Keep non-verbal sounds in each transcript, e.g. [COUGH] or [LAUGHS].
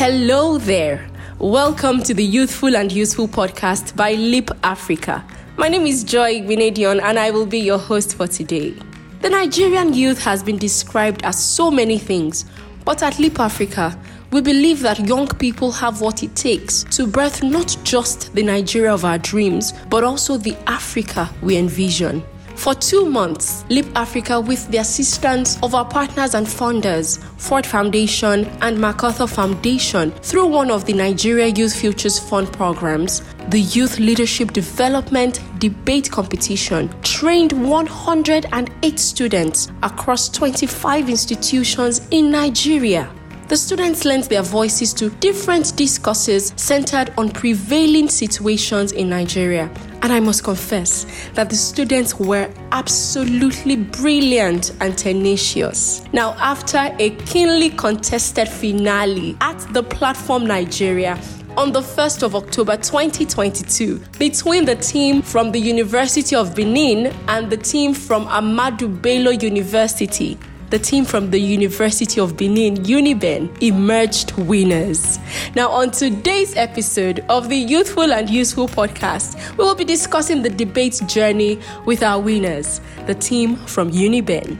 Hello there. Welcome to the Youthful and Useful podcast by Leap Africa. My name is Joy Winedion and I will be your host for today. The Nigerian youth has been described as so many things, but at Leap Africa, we believe that young people have what it takes to birth not just the Nigeria of our dreams, but also the Africa we envision. For two months, Leap Africa, with the assistance of our partners and funders, Ford Foundation and MacArthur Foundation, through one of the Nigeria Youth Futures Fund programs, the Youth Leadership Development Debate Competition, trained 108 students across 25 institutions in Nigeria. The students lent their voices to different discourses centered on prevailing situations in Nigeria. And I must confess that the students were absolutely brilliant and tenacious. Now, after a keenly contested finale at the platform Nigeria, on the 1st of October 2022 between the team from the University of Benin and the team from Ahmadu Bello University the team from the University of Benin, Uniben, emerged winners. Now, on today's episode of the Youthful and Useful podcast, we will be discussing the debate journey with our winners, the team from Uniben.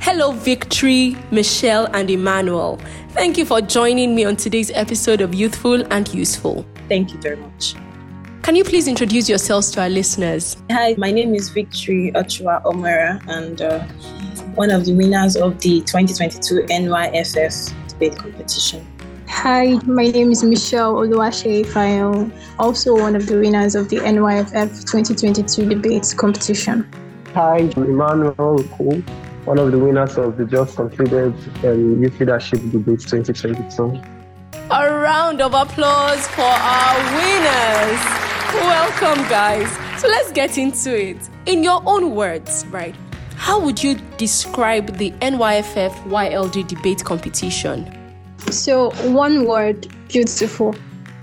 Hello, Victory, Michelle, and Emmanuel. Thank you for joining me on today's episode of Youthful and Useful. Thank you very much. Can you please introduce yourselves to our listeners? Hi, my name is Victory Ochua Omera, and uh, one of the winners of the 2022 NYFF debate competition. Hi, my name is Michelle Oluwase Fayon, also one of the winners of the NYFF 2022 debates competition. Hi, Emmanuel Cool, one of the winners of the just concluded um, Youth Leadership Debates 2022. A round of applause for our winners. Welcome, guys. So let's get into it. In your own words, right? How would you describe the NYFF YLD debate competition? So, one word beautiful.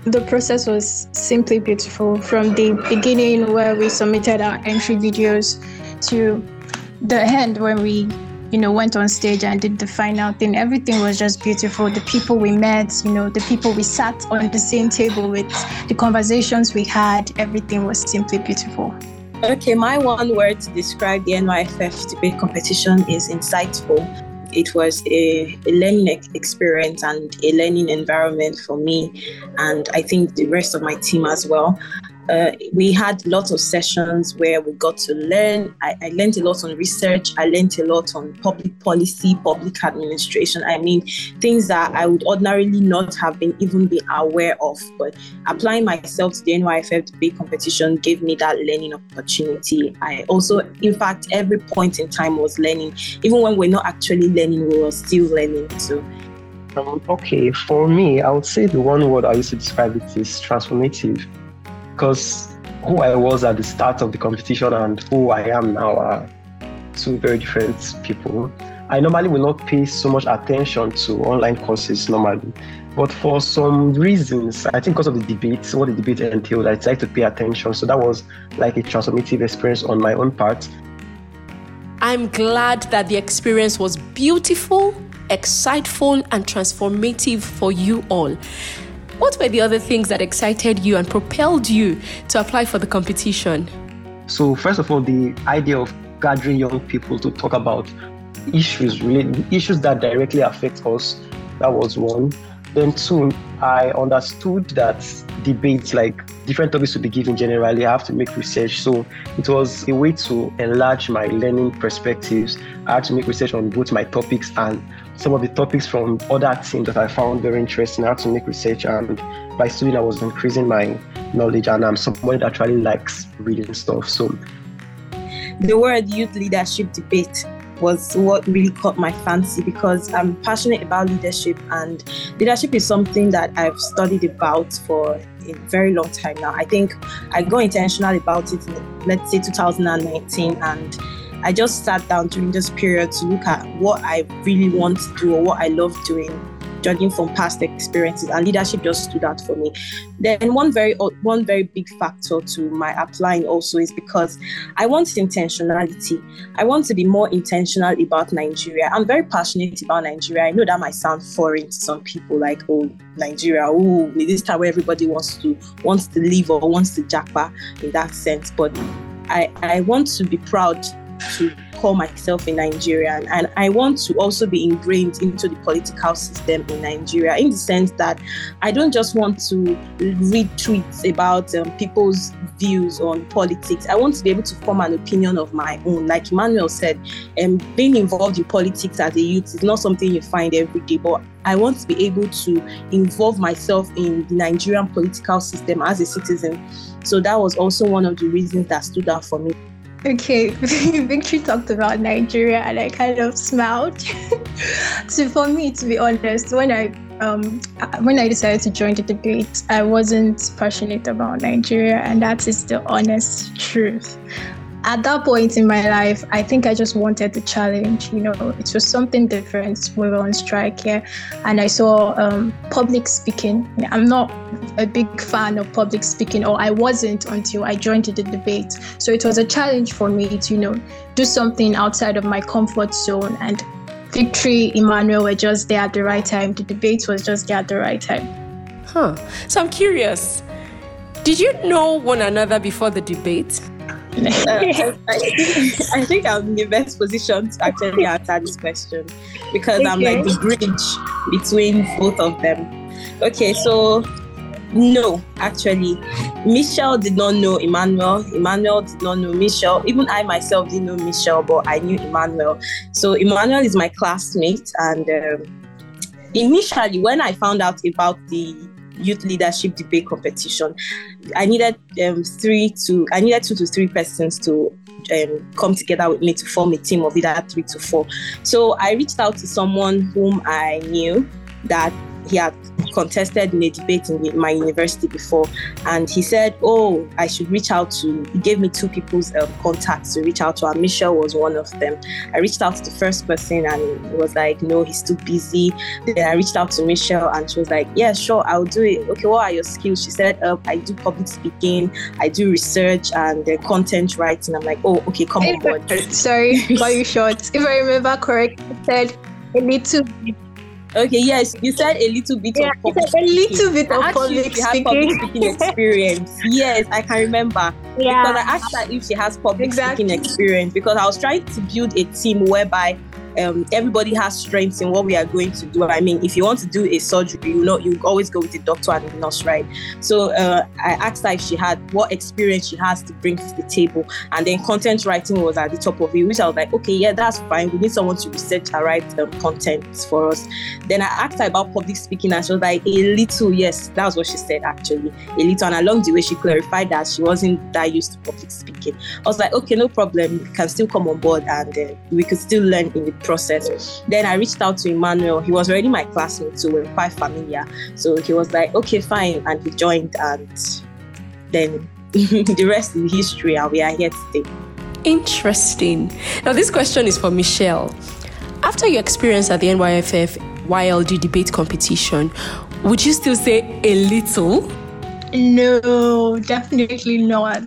The process was simply beautiful from the beginning where we submitted our entry videos to the end when we you know went on stage and did the final thing everything was just beautiful the people we met you know the people we sat on the same table with the conversations we had everything was simply beautiful Okay, my one word to describe the NYFF debate competition is insightful. It was a, a learning experience and a learning environment for me, and I think the rest of my team as well uh, we had lots of sessions where we got to learn. I, I, learned a lot on research. I learned a lot on public policy, public administration. I mean, things that I would ordinarily not have been even be aware of. But applying myself to the NYFF debate competition gave me that learning opportunity. I also, in fact, every point in time was learning. Even when we're not actually learning, we were still learning too. Um, okay, for me, I would say the one word I used to describe it is transformative because who I was at the start of the competition and who I am now are two very different people. I normally will not pay so much attention to online courses normally, but for some reasons, I think because of the debate, what the debate entailed, I decided to pay attention. So that was like a transformative experience on my own part. I'm glad that the experience was beautiful, exciteful, and transformative for you all. What were the other things that excited you and propelled you to apply for the competition? So, first of all, the idea of gathering young people to talk about issues, really, issues that directly affect us, that was one. Then, two, I understood that debates, like different topics to be given generally, I have to make research. So, it was a way to enlarge my learning perspectives. I had to make research on both my topics and some of the topics from other teams that I found very interesting. I had to make research, and by studying, I was increasing my knowledge. And I'm someone that actually likes reading stuff. So, the word youth leadership debate was what really caught my fancy because I'm passionate about leadership, and leadership is something that I've studied about for a very long time now. I think I got intentional about it in, let's say, 2019, and I just sat down during this period to look at what I really want to do or what I love doing judging from past experiences and leadership just stood out for me. Then one very one very big factor to my applying also is because i want intentionality. I want to be more intentional about nigeria. I'm very passionate about nigeria. I know that might sound foreign to some people like oh nigeria oh this time where everybody wants to wants to live or wants to japa in that sense but i i want to be proud to call myself a Nigerian and I want to also be ingrained into the political system in Nigeria in the sense that I don't just want to read tweets about um, people's views on politics. I want to be able to form an opinion of my own. Like Emmanuel said, um, being involved in politics as a youth is not something you find every day, but I want to be able to involve myself in the Nigerian political system as a citizen. So that was also one of the reasons that stood out for me. Okay, [LAUGHS] Victory talked about Nigeria and I kind of smiled. [LAUGHS] so for me, to be honest, when I um, when I decided to join the debate, I wasn't passionate about Nigeria, and that is the honest truth at that point in my life, I think I just wanted the challenge. You know, it was something different. We were on strike here, and I saw um, public speaking. I'm not a big fan of public speaking, or I wasn't until I joined the debate. So it was a challenge for me to, you know, do something outside of my comfort zone. And Victory, Emmanuel were just there at the right time. The debate was just there at the right time. Huh. So I'm curious. Did you know one another before the debate? I, I, think I'm in the best position to actually answer this question because okay. I'm like the bridge between both of them. Okay, so no, actually, Michelle did not know Emmanuel. Emmanuel did not know Michelle. Even I myself didn't know Michelle, but I knew Emmanuel. So Emmanuel is my classmate, and um, initially, when I found out about the youth leadership debate competition. I needed um, three to I needed two to three persons to um, come together with me to form a team of either three to four. So I reached out to someone whom I knew that he had contested in a debate in my university before, and he said, "Oh, I should reach out to." He gave me two people's um, contacts to reach out to, and Michelle was one of them. I reached out to the first person, and was like, "No, he's too busy." Then I reached out to Michelle, and she was like, "Yeah, sure, I'll do it." Okay, what are your skills? She said, uh, "I do public speaking, I do research, and uh, content writing." I'm like, "Oh, okay, come on board." Sorry, [LAUGHS] are you short? If I remember correctly, said a little bit Okay, yes, you said a little bit yeah, of public a little bit of public speaking. public speaking experience. yes, I can remember. Yeah. Because I asked her if she has public exactly. speaking experience because I was trying to build a team whereby um, everybody has strengths in what we are going to do. I mean, if you want to do a surgery, you know, you always go with the doctor and the nurse, right? So uh, I asked her if she had what experience she has to bring to the table, and then content writing was at the top of it, which I was like, okay, yeah, that's fine. We need someone to research and write um, content for us. Then I asked her about public speaking, and she was like, a little, yes, that's what she said actually, a little. And along the way, she clarified that she wasn't that used to public speaking. I was like, okay, no problem, you can still come on board, and uh, we could still learn in the process. Then I reached out to Emmanuel. He was already my classmate, so we are quite familiar. So he was like, okay, fine. And he joined, and then [LAUGHS] the rest is history, and we are here today. Interesting. Now, this question is for Michelle. After your experience at the NYFF YLD debate competition, would you still say a little? No, definitely not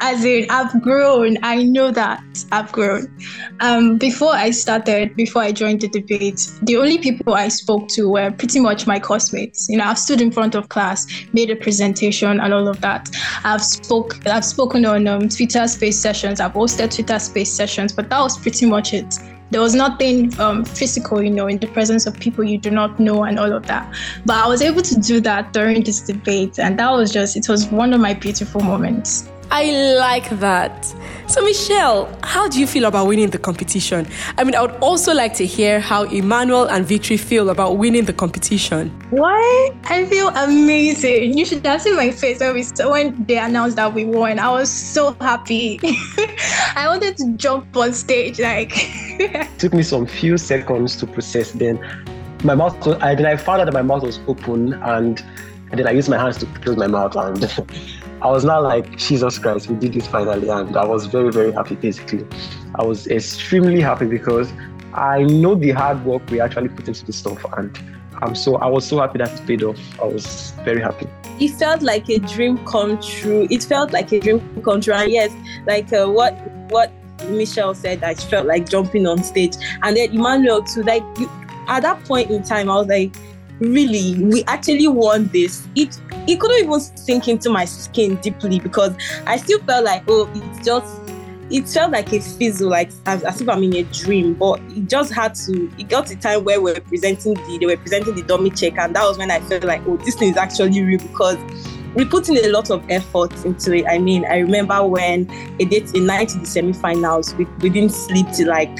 as in I've grown. I know that I've grown. Um, before I started, before I joined the debate, the only people I spoke to were pretty much my classmates. You know, I've stood in front of class, made a presentation, and all of that. I've spoke, I've spoken on um, Twitter Space sessions. I've hosted Twitter Space sessions, but that was pretty much it. There was nothing um, physical, you know, in the presence of people you do not know and all of that. But I was able to do that during this debate, and that was just, it was one of my beautiful moments. I like that. So, Michelle, how do you feel about winning the competition? I mean, I would also like to hear how Emmanuel and Victory feel about winning the competition. What? I feel amazing. You should have seen my face when, we, when they announced that we won. I was so happy. [LAUGHS] I wanted to jump on stage. Like, [LAUGHS] it took me some few seconds to process. Then, my mouth. Was, I then I found out that my mouth was open, and, and then I used my hands to close my mouth and. [LAUGHS] I was not like, Jesus Christ, we did this finally. And I was very, very happy, basically. I was extremely happy because I know the hard work we actually put into this stuff, and um, so I was so happy that it paid off. I was very happy. It felt like a dream come true. It felt like a dream come true. And yes, like uh, what what Michelle said, I felt like jumping on stage. And then Emmanuel too. Like you, at that point in time, I was like, really, we actually won this. It it couldn't even sink into my skin deeply because I still felt like, oh, it's just it felt like a fizzle, like as, as, if I'm in a dream. But it just had to. It got to time where we were presenting the they were presenting the dummy check, and that was when I felt like, oh, this thing is actually real because we put in a lot of effort into it. I mean, I remember when a date a night in the semi-finals, we, we didn't sleep till like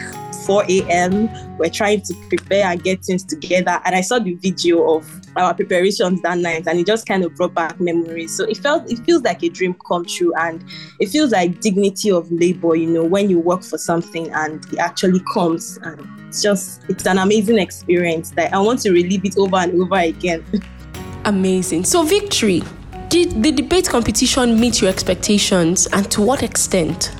4 a.m. We're trying to prepare and get things together. And I saw the video of our preparations that night and it just kind of brought back memories. So it felt it feels like a dream come true and it feels like dignity of labor, you know, when you work for something and it actually comes and it's just it's an amazing experience that I want to relive it over and over again. [LAUGHS] Amazing. So victory. Did the debate competition meet your expectations and to what extent?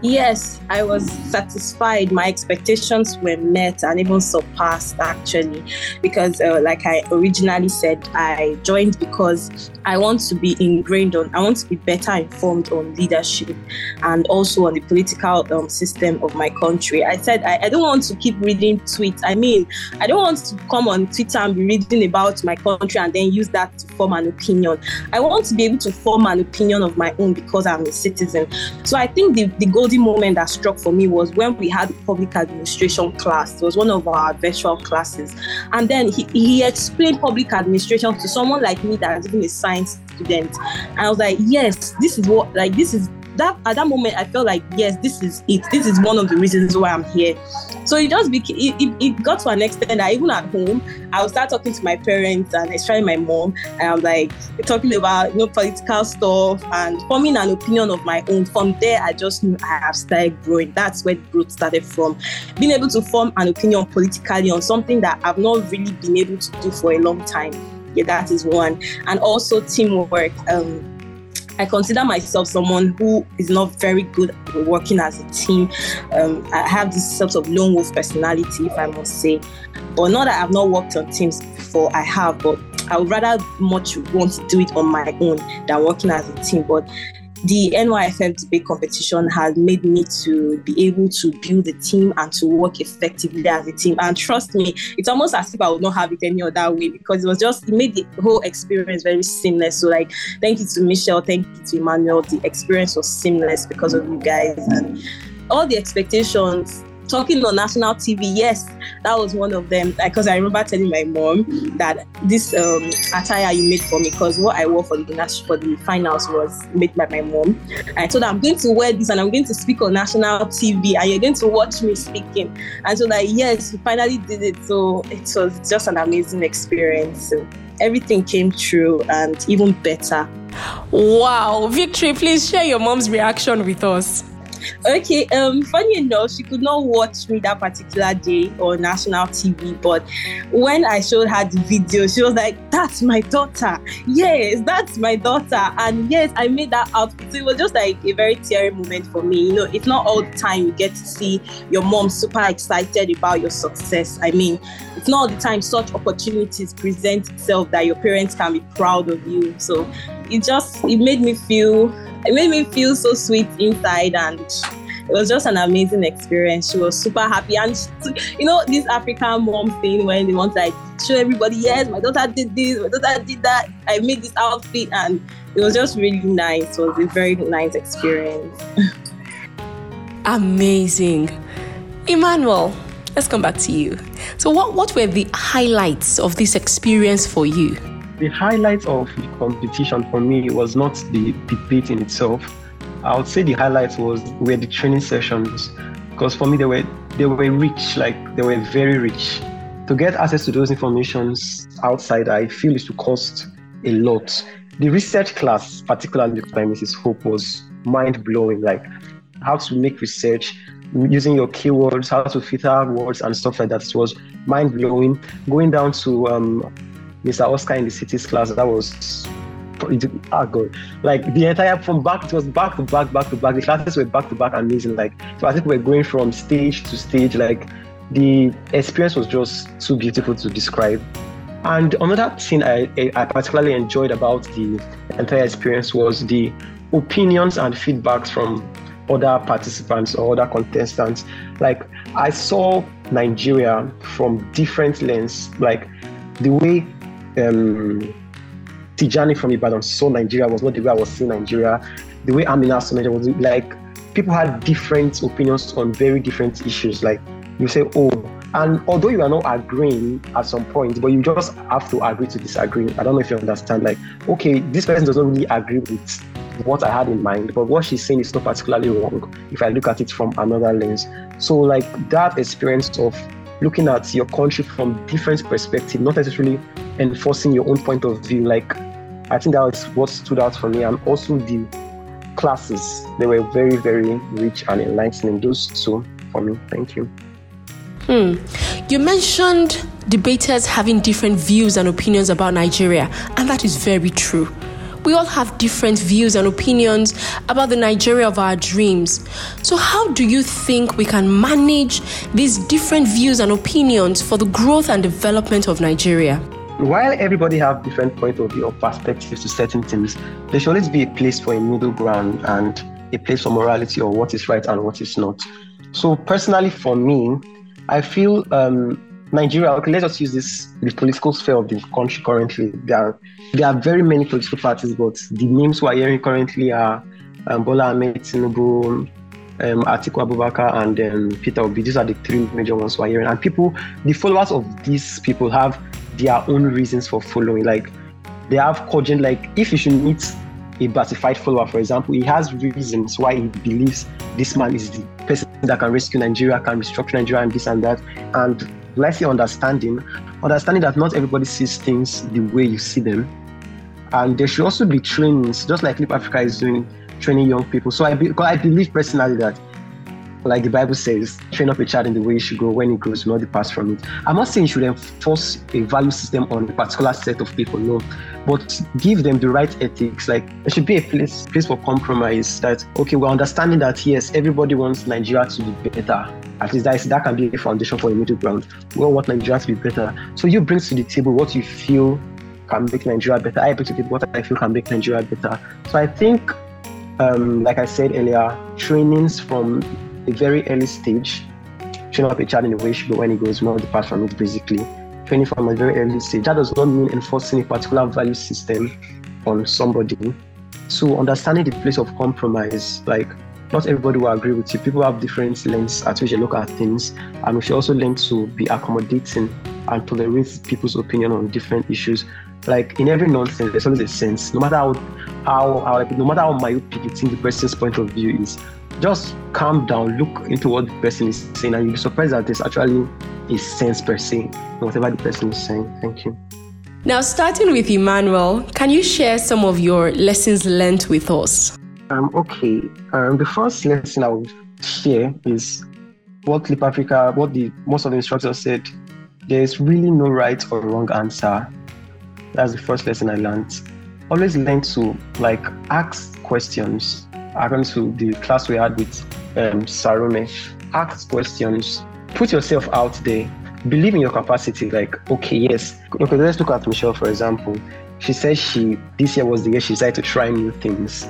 Yes, I was satisfied. My expectations were met and even surpassed, actually, because, uh, like I originally said, I joined because I want to be ingrained on, I want to be better informed on leadership and also on the political um, system of my country. I said I, I don't want to keep reading tweets. I mean, I don't want to come on Twitter and be reading about my country and then use that to form an opinion. I want to be able to form an opinion of my own because I'm a citizen. So I think the, the goal golden moment that struck for me was when we had public administration class. It was one of our virtual classes. And then he, he explained public administration to someone like me that is even a science student. And I was like, yes, this is what, like, this is that at that moment I felt like yes, this is it. This is one of the reasons why I'm here. So it just became it, it, it got to an extent that even at home I would start talking to my parents and especially my mom and I'm like talking about you know political stuff and forming an opinion of my own. From there I just knew I have started growing. That's where growth started from. Being able to form an opinion politically on something that I've not really been able to do for a long time. Yeah, that is one. And also teamwork. Um, I consider myself someone who is not very good at working as a team. Um, I have this sort of lone wolf personality, if I must say. But not that I've not worked on teams before, I have, but I would rather much want to do it on my own than working as a team. But the debate competition has made me to be able to build a team and to work effectively as a team. And trust me, it's almost as if I would not have it any other way because it was just it made the whole experience very seamless. So like thank you to Michelle, thank you to Emmanuel. The experience was seamless because of you guys and all the expectations talking on national TV, yes, that was one of them. Because I remember telling my mom that this um, attire you made for me, because what I wore for the national for the finals was made by my mom. I told her I'm going to wear this and I'm going to speak on national TV, and you're going to watch me speaking. And so like, yes, we finally did it. So it was just an amazing experience. So everything came true and even better. Wow, Victory! Please share your mom's reaction with us okay, um, funny enough, she could not watch me that particular day on national TV, but when I showed her the video, she was like, That's my daughter. Yes, that's my daughter. And yes, I made that outfit. So it was just like a very teary moment for me. You know, it's not all the time you get to see your mom super excited about your success. I mean, it's not all the time such opportunities present itself that your parents can be proud of you. So it just it made me feel it made me feel so sweet inside and it was just an amazing experience. She was super happy. And, you know, this African mom thing when they want to like show everybody, yes, my daughter did this, my daughter did that. I made this outfit. And it was just really nice. It was a very nice experience. [LAUGHS] Amazing. Emmanuel, let's come back to you. So, what, what were the highlights of this experience for you? The highlight of the competition for me was not the debate in itself. I would say the highlight was were the training sessions because for me they were they were rich, like they were very rich. To get access to those informations outside, I feel is to cost a lot. The research class, particularly by Mrs. Hope, was mind blowing. Like how to make research using your keywords, how to filter words and stuff like that. It was mind blowing. Going down to um, Mr. Oscar in the cities class. That was oh god, like the entire from back it was back to back, back to back. The classes were back to back, amazing. Like so, I think we're going from stage to stage. Like the experience was just too beautiful to describe. And another thing I, I particularly enjoyed about the entire experience was the opinions and feedbacks from other participants or other contestants. Like I saw Nigeria from different lens, like the way um, Tijani from Ibadan saw Nigeria was not the way I was seeing Nigeria. The way Amina saw Nigeria was like people had different opinions on very different issues. Like you say, oh, and although you are not agreeing at some point, but you just have to agree to disagree. I don't know if you understand. Like, okay, this person doesn't really agree with what I had in mind, but what she's saying is not particularly wrong if I look at it from another lens. So, like that experience of looking at your country from different perspective, not necessarily enforcing your own point of view. Like, I think that was what stood out for me, and also the classes. They were very, very rich and enlightening. Those two for me. Thank you. Hmm. You mentioned debaters having different views and opinions about Nigeria, and that is very true. We all have different views and opinions about the Nigeria of our dreams. So, how do you think we can manage these different views and opinions for the growth and development of Nigeria? While everybody have different point of view or perspectives to certain things, there should always be a place for a middle ground and a place for morality or what is right and what is not. So personally, for me, I feel um, Nigeria. Okay, let's just use this the political sphere of the country currently. There are there are very many political parties, but the names we are hearing currently are um, Bola Ahmed Tinubu, um, Atiku Abubakar, and um, Peter Obi. These are the three major ones we are hearing. And people, the followers of these people have their own reasons for following. Like they have cogent. Like if you should meet a batified follower, for example, he has reasons why he believes this man is the person that can rescue Nigeria, can restructure Nigeria, and this and that. And let's understanding, understanding that not everybody sees things the way you see them. And there should also be trainings, just like Leap Africa is doing, training young people. So I, be, I believe personally that like the Bible says, train up a child in the way he should go. When he grows, will not depart from it. I'm not saying you should enforce a value system on a particular set of people, no, but give them the right ethics. Like there should be a place place for compromise. That okay, we're understanding that yes, everybody wants Nigeria to be better. At least that, is, that can be a foundation for a middle ground. We all want Nigeria to be better. So you bring to the table what you feel can make Nigeria better. I bring to the table what I feel can make Nigeria better. So I think um, like I said earlier, trainings from a very early stage, train up a child in the way she go when he goes more depart from it basically. Training from a very early stage. That does not mean enforcing a particular value system on somebody. So understanding the place of compromise, like not everybody will agree with you. People have different lens at which they look at things, and we should also learn to be accommodating and tolerate people's opinion on different issues. Like in every nonsense, there's always a sense. No matter how how, how no matter how myopic you think the person's point of view is, just calm down, look into what the person is saying, and you'll be surprised that there's actually a sense per se whatever the person is saying. Thank you. Now, starting with Emmanuel, can you share some of your lessons learned with us? Um, okay. Um, the first lesson I would share is what Leap Africa, what the most of the instructors said. There is really no right or wrong answer. That's the first lesson I learned. Always learn to like ask questions according to the class we had with um, Sarome, ask questions, put yourself out there, believe in your capacity. Like, okay, yes. Okay, let's look at Michelle, for example. She says she, this year was the year she decided to try new things.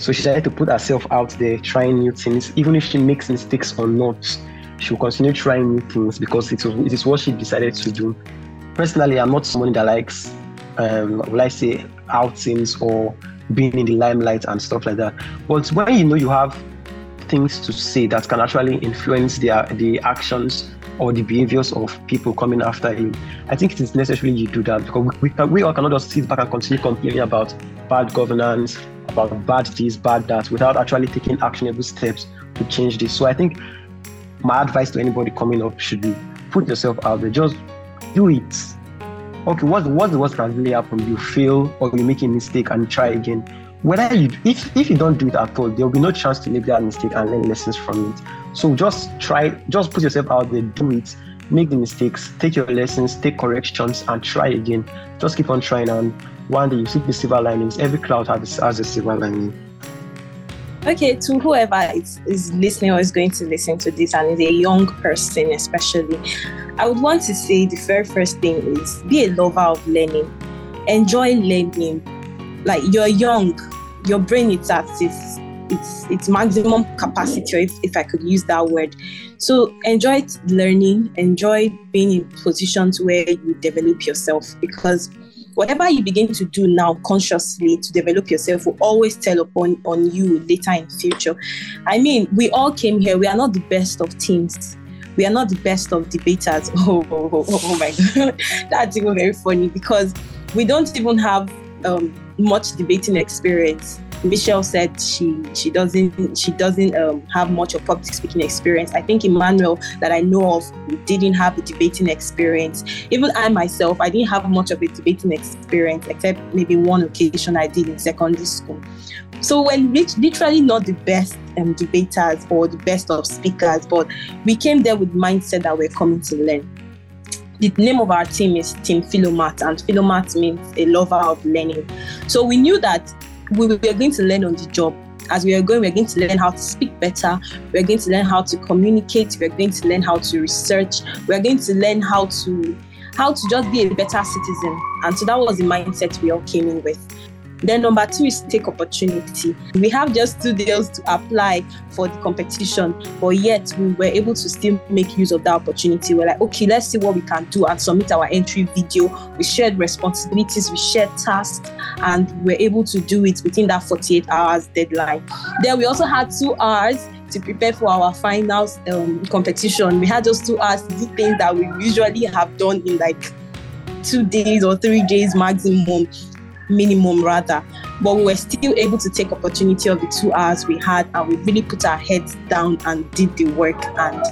So she decided to put herself out there, trying new things. Even if she makes mistakes or not, she will continue trying new things because it, it is what she decided to do. Personally, I'm not someone that likes, um, will I say, outings or being in the limelight and stuff like that. But when you know you have things to say that can actually influence the actions or the behaviors of people coming after you, I think it is necessary you do that because we, we, we all cannot just sit back and continue complaining about bad governance, about bad this, bad that, without actually taking actionable steps to change this. So I think my advice to anybody coming up should be put yourself out there, just do it okay, what's what's the worst can really happen? You fail or you make a mistake and try again. Whether you if if you don't do it at all, there will be no chance to make that mistake and learn lessons from it. So just try, just put yourself out there, do it, make the mistakes, take your lessons, take corrections, and try again. Just keep on trying, and one day you see the silver linings. Every cloud has, has a silver lining. Okay, to whoever is, is listening or is going to listen to this and is a young person, especially, I would want to say the very first thing is be a lover of learning. Enjoy learning. Like you're young, your brain is at its its its maximum capacity, if, if I could use that word. So enjoy learning, enjoy being in positions where you develop yourself because whatever you begin to do now consciously to develop yourself will always tell upon on you later in future. I mean, we all came here. We are not the best of teams. We are not the best of debaters. [LAUGHS] Oh, oh, oh, oh my [LAUGHS] god, that's even very funny because we don't even have um, much debating experience Michelle said she she doesn't she doesn't um, have much of public speaking experience. I think Emmanuel that I know of didn't have a debating experience. Even I myself, I didn't have much of a debating experience except maybe one occasion I did in secondary school. So we're literally not the best um, debaters or the best of speakers, but we came there with mindset that we're coming to learn. The name of our team is Team Philomath, and Philomath means a lover of learning. So we knew that we were going to learn on the job. As we are going, we're going to learn how to speak better. We're going to learn how to communicate. We're going to learn how to research. We're going to learn how to how to just be a better citizen. And so that was the mindset we all came in with. Then number two is take opportunity. We have just two days to apply for the competition, but yet we were able to still make use of that opportunity. We're like, okay, let's see what we can do and submit our entry video. We shared responsibilities, we shared tasks, and we're able to do it within that 48 hours deadline. Then we also had two hours to prepare for our finals um, competition. We had just two hours to do things that we usually have done in like two days or three days maximum minimum rather. But we were still able to take opportunity of the two hours we had and we really put our heads down and did the work and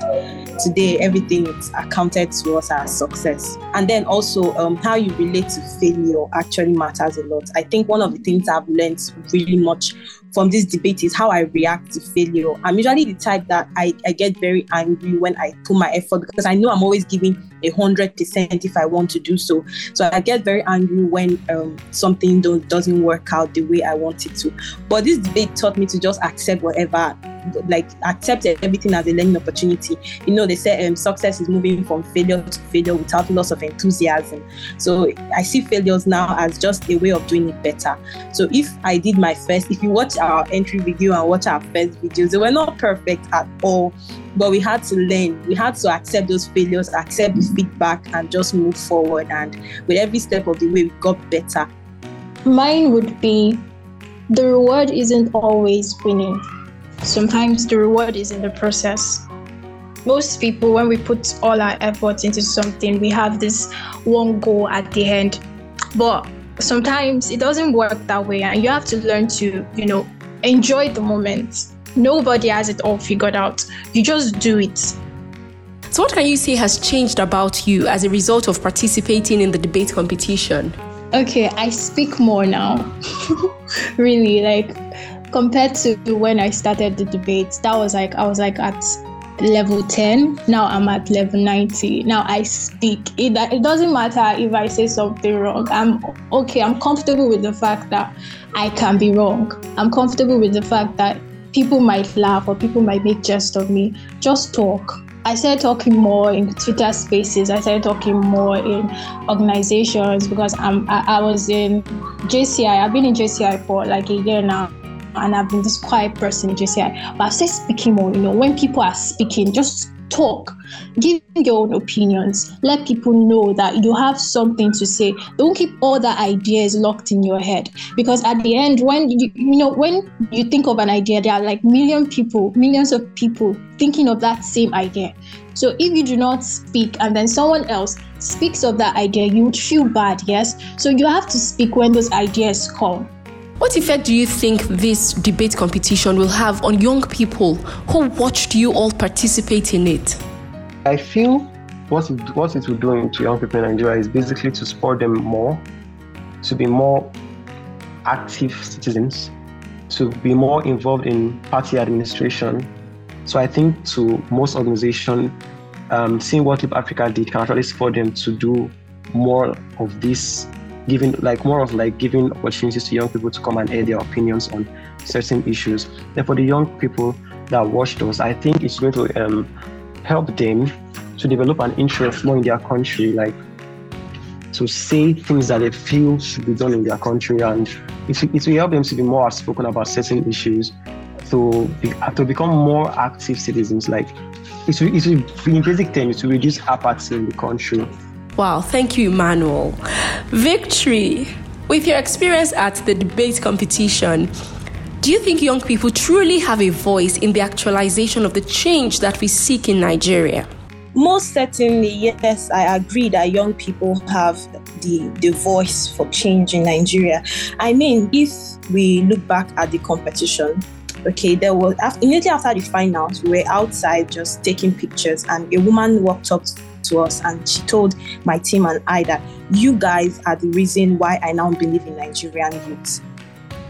today everything is accounted to us as success. And then also um, how you relate to failure actually matters a lot. I think one of the things i've learned really much from this debate is how I react to failure. I'm usually the type that I, I get very angry when I put my effort because I know I'm always giving a hundred percent if I want to do so. So I get very angry when um, something don't, doesn't work out the way I want it to. But this debate taught me to just accept whatever like accept everything as a learning opportunity. You know, they say um, success is moving from failure to failure without loss of enthusiasm. So I see failures now as just a way of doing it better. So if I did my first, if you watch our entry video and watch our first videos, they were not perfect at all. But we had to learn. We had to accept those failures, accept the feedback, and just move forward. And with every step of the way, we got better. Mine would be the reward isn't always winning sometimes the reward is in the process. Most people, when we put all our efforts into something, we have this one goal at the end. But sometimes it doesn't work that way, and you have to learn to, you know, enjoy the moment. Nobody has it all figured out. You just do it. So, what can you say has changed about you as a result of participating in the debate competition? Okay, I speak more now. [LAUGHS] really, like compared to when I started the debate, that was like I was like at level 10 now i'm at level 90 now i speak. It, it doesn't matter if i say something wrong. I'm okay i'm comfortable with the fact that i can be wrong. I'm comfortable with the fact that people might laugh or people might make jest of me. Just talk. I started talking more in Twitter spaces. I started talking more in organizations because I'm, I, I was in JCI. I've been in JCI for like a year now and I've been this quiet person in JCI. But I say speaking more, you know, when people are speaking, just talk, give your own opinions, let people know that you have something to say. Don't keep all the ideas locked in your head because at the end, when you you know when you think of an idea, there are like million people, millions of people thinking of that same idea. So if you do not speak and then someone else speaks of that idea, you would feel bad, yes? So you have to speak when those ideas come. What effect do you think this debate competition will have on young people who watched you all participate in it? I feel what it, what it will do to young people in Nigeria is basically to spur them more, to be more active citizens, to be more involved in party administration. So I think to most organizations, um, seeing what Leap Africa did can actually them to do more of this giving like more of like giving opportunities to young people to come and air their opinions on certain issues. And for the young people that watch those, I think it's going to um, help them to develop an interest more in their country, like to say things that they feel should be done in their country, and it, it will help them to be more outspoken about certain issues, to be, to become more active citizens. Like it will, it will, in basic terms, to reduce apathy in the country. Wow, thank you, Emmanuel. Victory, with your experience at the debate competition, do you think young people truly have a voice in the actualization of the change that we seek in Nigeria? Most certainly, yes, I agree that young people have the, the voice for change in Nigeria. I mean, if we look back at the competition, okay, there was immediately after the finals, we were outside just taking pictures, and a woman walked up to us and she told my team and I that you guys are the reason why I now believe in Nigerian youth.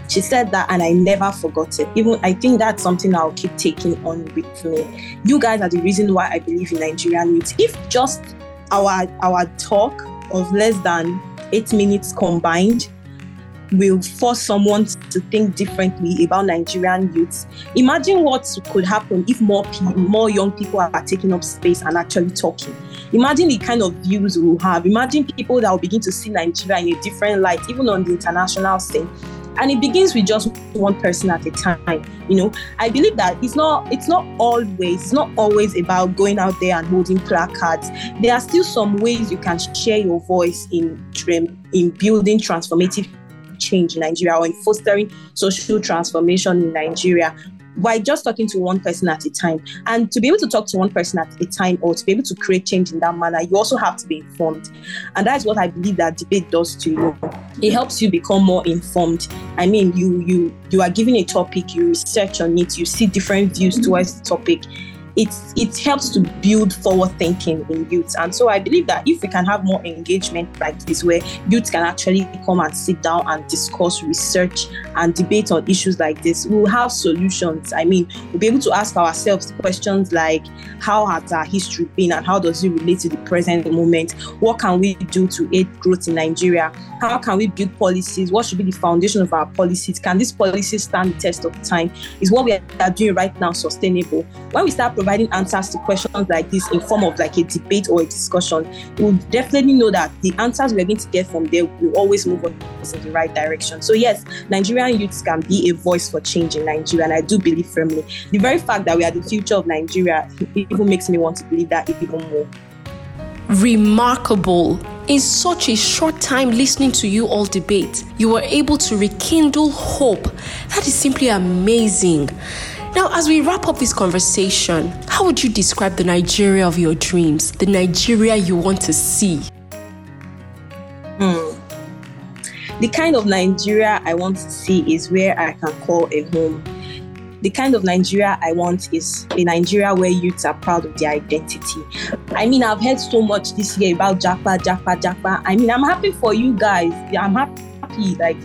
She said that and I never forgot it. Even I think that's something I'll keep taking on with me. You guys are the reason why I believe in Nigerian youth. If just our our talk of less than eight minutes combined will force someone to think differently about Nigerian youths. Imagine what could happen if more more young people are taking up space and actually talking. Imagine the kind of views we'll have. Imagine people that will begin to see Nigeria in a different light, even on the international scene and it begins with just one person at a time you know i believe that it's not it's not always it's not always about going out there and holding placards there are still some ways you can share your voice in in building transformative change in nigeria or in fostering social transformation in nigeria by just talking to one person at a time. And to be able to talk to one person at a time or to be able to create change in that manner, you also have to be informed. And that's what I believe that debate does to you. It helps you become more informed. I mean, you you you are given a topic, you research on it, you see different views mm-hmm. towards the topic it it helps to build forward thinking in youth. And so I believe that if we can have more engagement like this, where youth can actually come and sit down and discuss, research, and debate on issues like this, we'll have solutions. I mean, we'll be able to ask ourselves questions like how has our history been and how does it relate to the present moment? What can we do to aid growth in Nigeria? How can we build policies? What should be the foundation of our policies? Can these policies stand the test of time? Is what we are doing right now sustainable? When we start providing answers to questions like this in form of like a debate or a discussion, we'll definitely know that the answers we're going to get from there will always move us in the right direction. So yes, Nigerian youths can be a voice for change in Nigeria, and I do believe firmly. The very fact that we are the future of Nigeria even makes me want to believe that even more. Remarkable. In such a short time listening to you all debate, you were able to rekindle hope. That is simply amazing. Now, as we wrap up this conversation, how would you describe the Nigeria of your dreams, the Nigeria you want to see? Hmm. The kind of Nigeria I want to see is where I can call a home. The kind of Nigeria I want is a Nigeria where youths are proud of their identity. I mean, I've heard so much this year about Japa, Japa, Japa. I mean, I'm happy for you guys. I'm happy like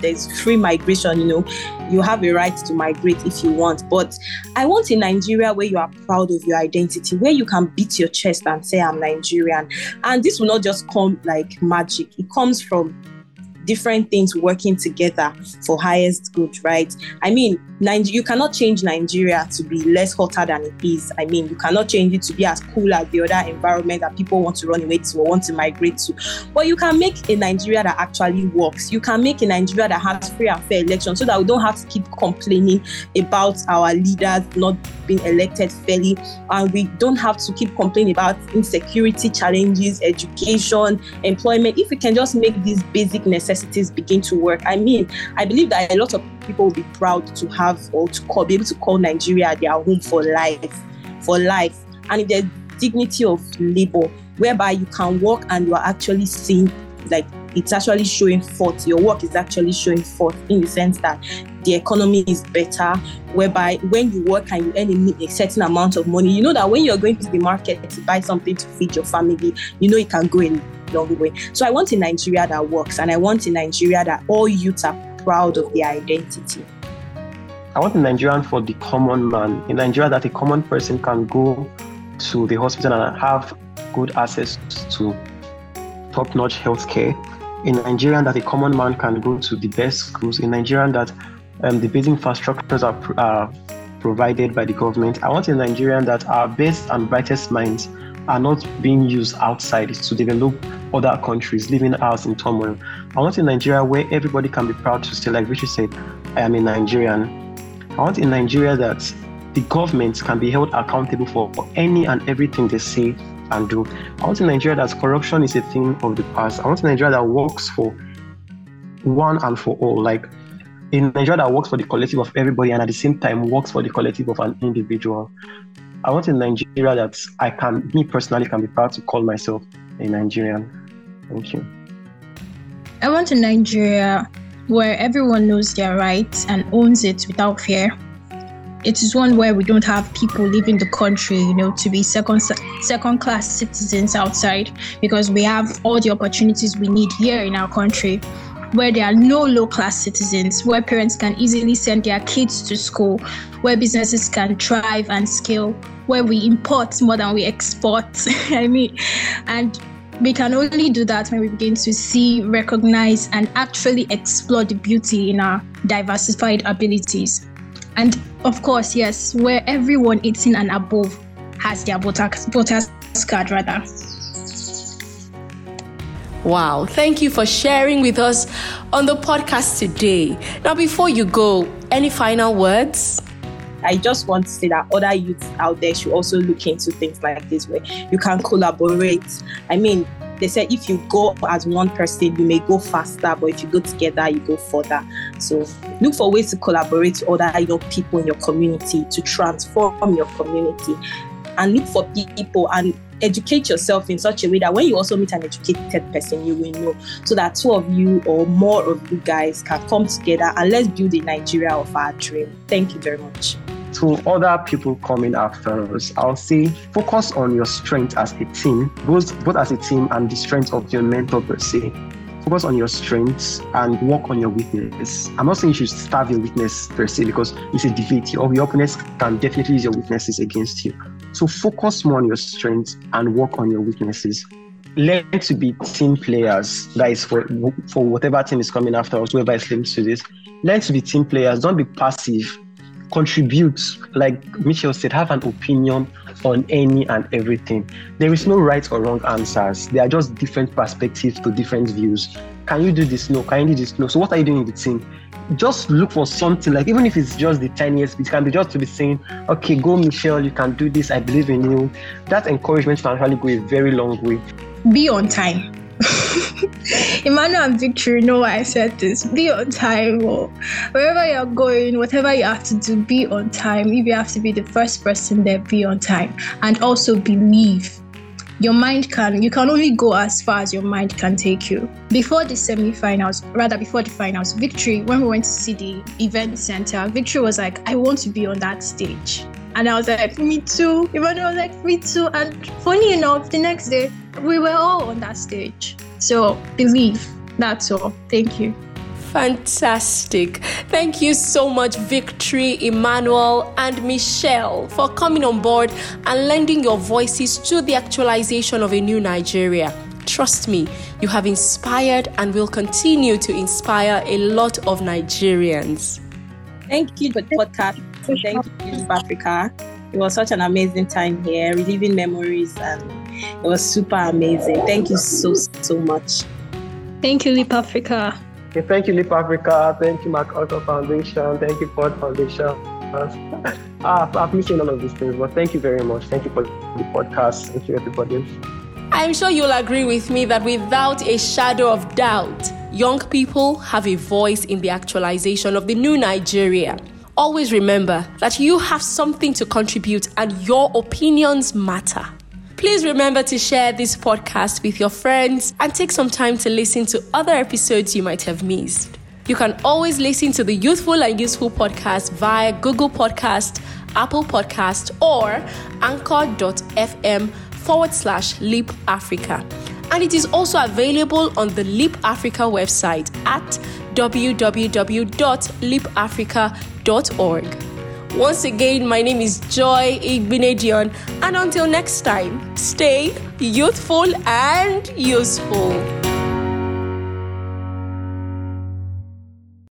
there's free migration you know. You have a right to migrate if you want. But i want a nigeria where you are proud of your identity where you can beat your chest and say i'm nigerian. And this will not just come like magic. It comes from different things working together for highest good, right? I mean, you cannot change Nigeria to be less hotter than it is. I mean, you cannot change it to be as cool as the other environment that people want to run away to or want to migrate to. But you can make a Nigeria that actually works. You can make a Nigeria that has free and fair elections so that we don't have to keep complaining about our leaders not being elected fairly. And we don't have to keep complaining about insecurity challenges, education, employment. If we can just make these basic necessities begin to work, I mean, I believe that a lot of people will be proud to have or to call, be able to call Nigeria their home for life, for life. And the dignity of labor, whereby you can work and you are actually seen like it's actually showing forth. Your work is actually showing forth in the sense that the economy is better, whereby when you work and you earn a certain amount of money, you know that when you're going to the market to buy something to feed your family, you know it can go a long way. So I want a Nigeria that works, and I want a Nigeria that all youths are proud of their identity. I want a Nigerian for the common man. In Nigeria, that a common person can go to the hospital and have good access to top-notch healthcare in Nigeria that a common man can go to the best schools, in Nigeria that um, the basic infrastructures are, are provided by the government. I want a Nigerian that our best and brightest minds are not being used outside to develop other countries, leaving us in turmoil. I want a Nigeria where everybody can be proud to say, like Richard said, I am a Nigerian. I want a Nigeria that the government can be held accountable for, for any and everything they say and do. I want a Nigeria that corruption is a thing of the past. I want a Nigeria that works for one and for all. Like in Nigeria that works for the collective of everybody and at the same time works for the collective of an individual. I want a Nigeria that I can, me personally, can be proud to call myself a Nigerian. Thank you. I want a Nigeria where everyone knows their rights and owns it without fear. It is one where we don't have people leaving the country, you know, to be second second class citizens outside because we have all the opportunities we need here in our country where there are no low class citizens, where parents can easily send their kids to school, where businesses can thrive and scale, where we import more than we export. [LAUGHS] I mean, and we can only do that when we begin to see, recognize, and actually explore the beauty in our diversified abilities. And of course, yes, where everyone 18 and above has their voters, voters card rather. Wow, thank you for sharing with us on the podcast today. Now, before you go, any final words? I just want to say that other youths out there should also look into things like this where you can collaborate. I mean, they said if you go as one person, you may go faster, but if you go together, you go further. So look for ways to collaborate with other young people in your community to transform your community and look for people and educate yourself in such a way that when you also meet an educated person, you will know. So that two of you or more of you guys can come together and let's build the Nigeria of our dream. Thank you very much. To other people coming after us, I'll say focus on your strength as a team, both both as a team and the strength of your mentor per se focus on your strengths and work on your weakness. I'm not saying you should starve your weakness per se because it's a debate. Your, your opponents can definitely use your weaknesses against you. So focus more on your strengths and work on your weaknesses. Learn to be team players. That is for for whatever team is coming after us, whoever is linked to this. Learn to be team players. Don't be passive. Contribute. Like Michelle said, have an opinion on any and everything. There is no right or wrong answers. They are just different perspectives to different views. Can you do this? No. Can you do this? No. So what are you doing in the team? Just look for something like even if it's just the tiniest it can be just to be saying okay go michelle you can do this i believe in you that encouragement can actually go a very long way be on time [LAUGHS] Emmanuel and Victory know why I said this. Be on time or wherever you're going, whatever you have to do, be on time. If you have to be the first person there, be on time. And also believe your mind can you can only go as far as your mind can take you. Before the semi-finals rather before the finals victory when we went to see the event center victory was like i want to be on that stage. And i was like me too. Emmanuel was like me too. And funny enough the next day we were all on that stage. So believe. That's all. Thank you Fantastic. Thank you so much, Victory, Emmanuel, and Michelle, for coming on board and lending your voices to the actualization of a new Nigeria. Trust me, you have inspired and will continue to inspire a lot of Nigerians. Thank you for the podcast. Thank you, Africa. It was such an amazing time here, reliving memories, and it was super amazing. Thank you so, so much. Thank you, Leap Africa. Okay, thank you, Leap Africa. Thank you, MacArthur Foundation. Thank you, Ford Foundation. [LAUGHS] ah, I've missed all of these things, but thank you very much. Thank you for the podcast. Thank you, everybody. I'm sure you'll agree with me that without a shadow of doubt, young people have a voice in the actualization of the new Nigeria. Always remember that you have something to contribute and your opinions matter. Please remember to share this podcast with your friends and take some time to listen to other episodes you might have missed. You can always listen to the Youthful and Useful podcast via Google Podcast, Apple Podcast, or anchor.fm forward slash Leap Africa. And it is also available on the Leap Africa website at www.leapafrica.org. Once again, my name is Joy Igbinedion, and until next time, stay youthful and useful.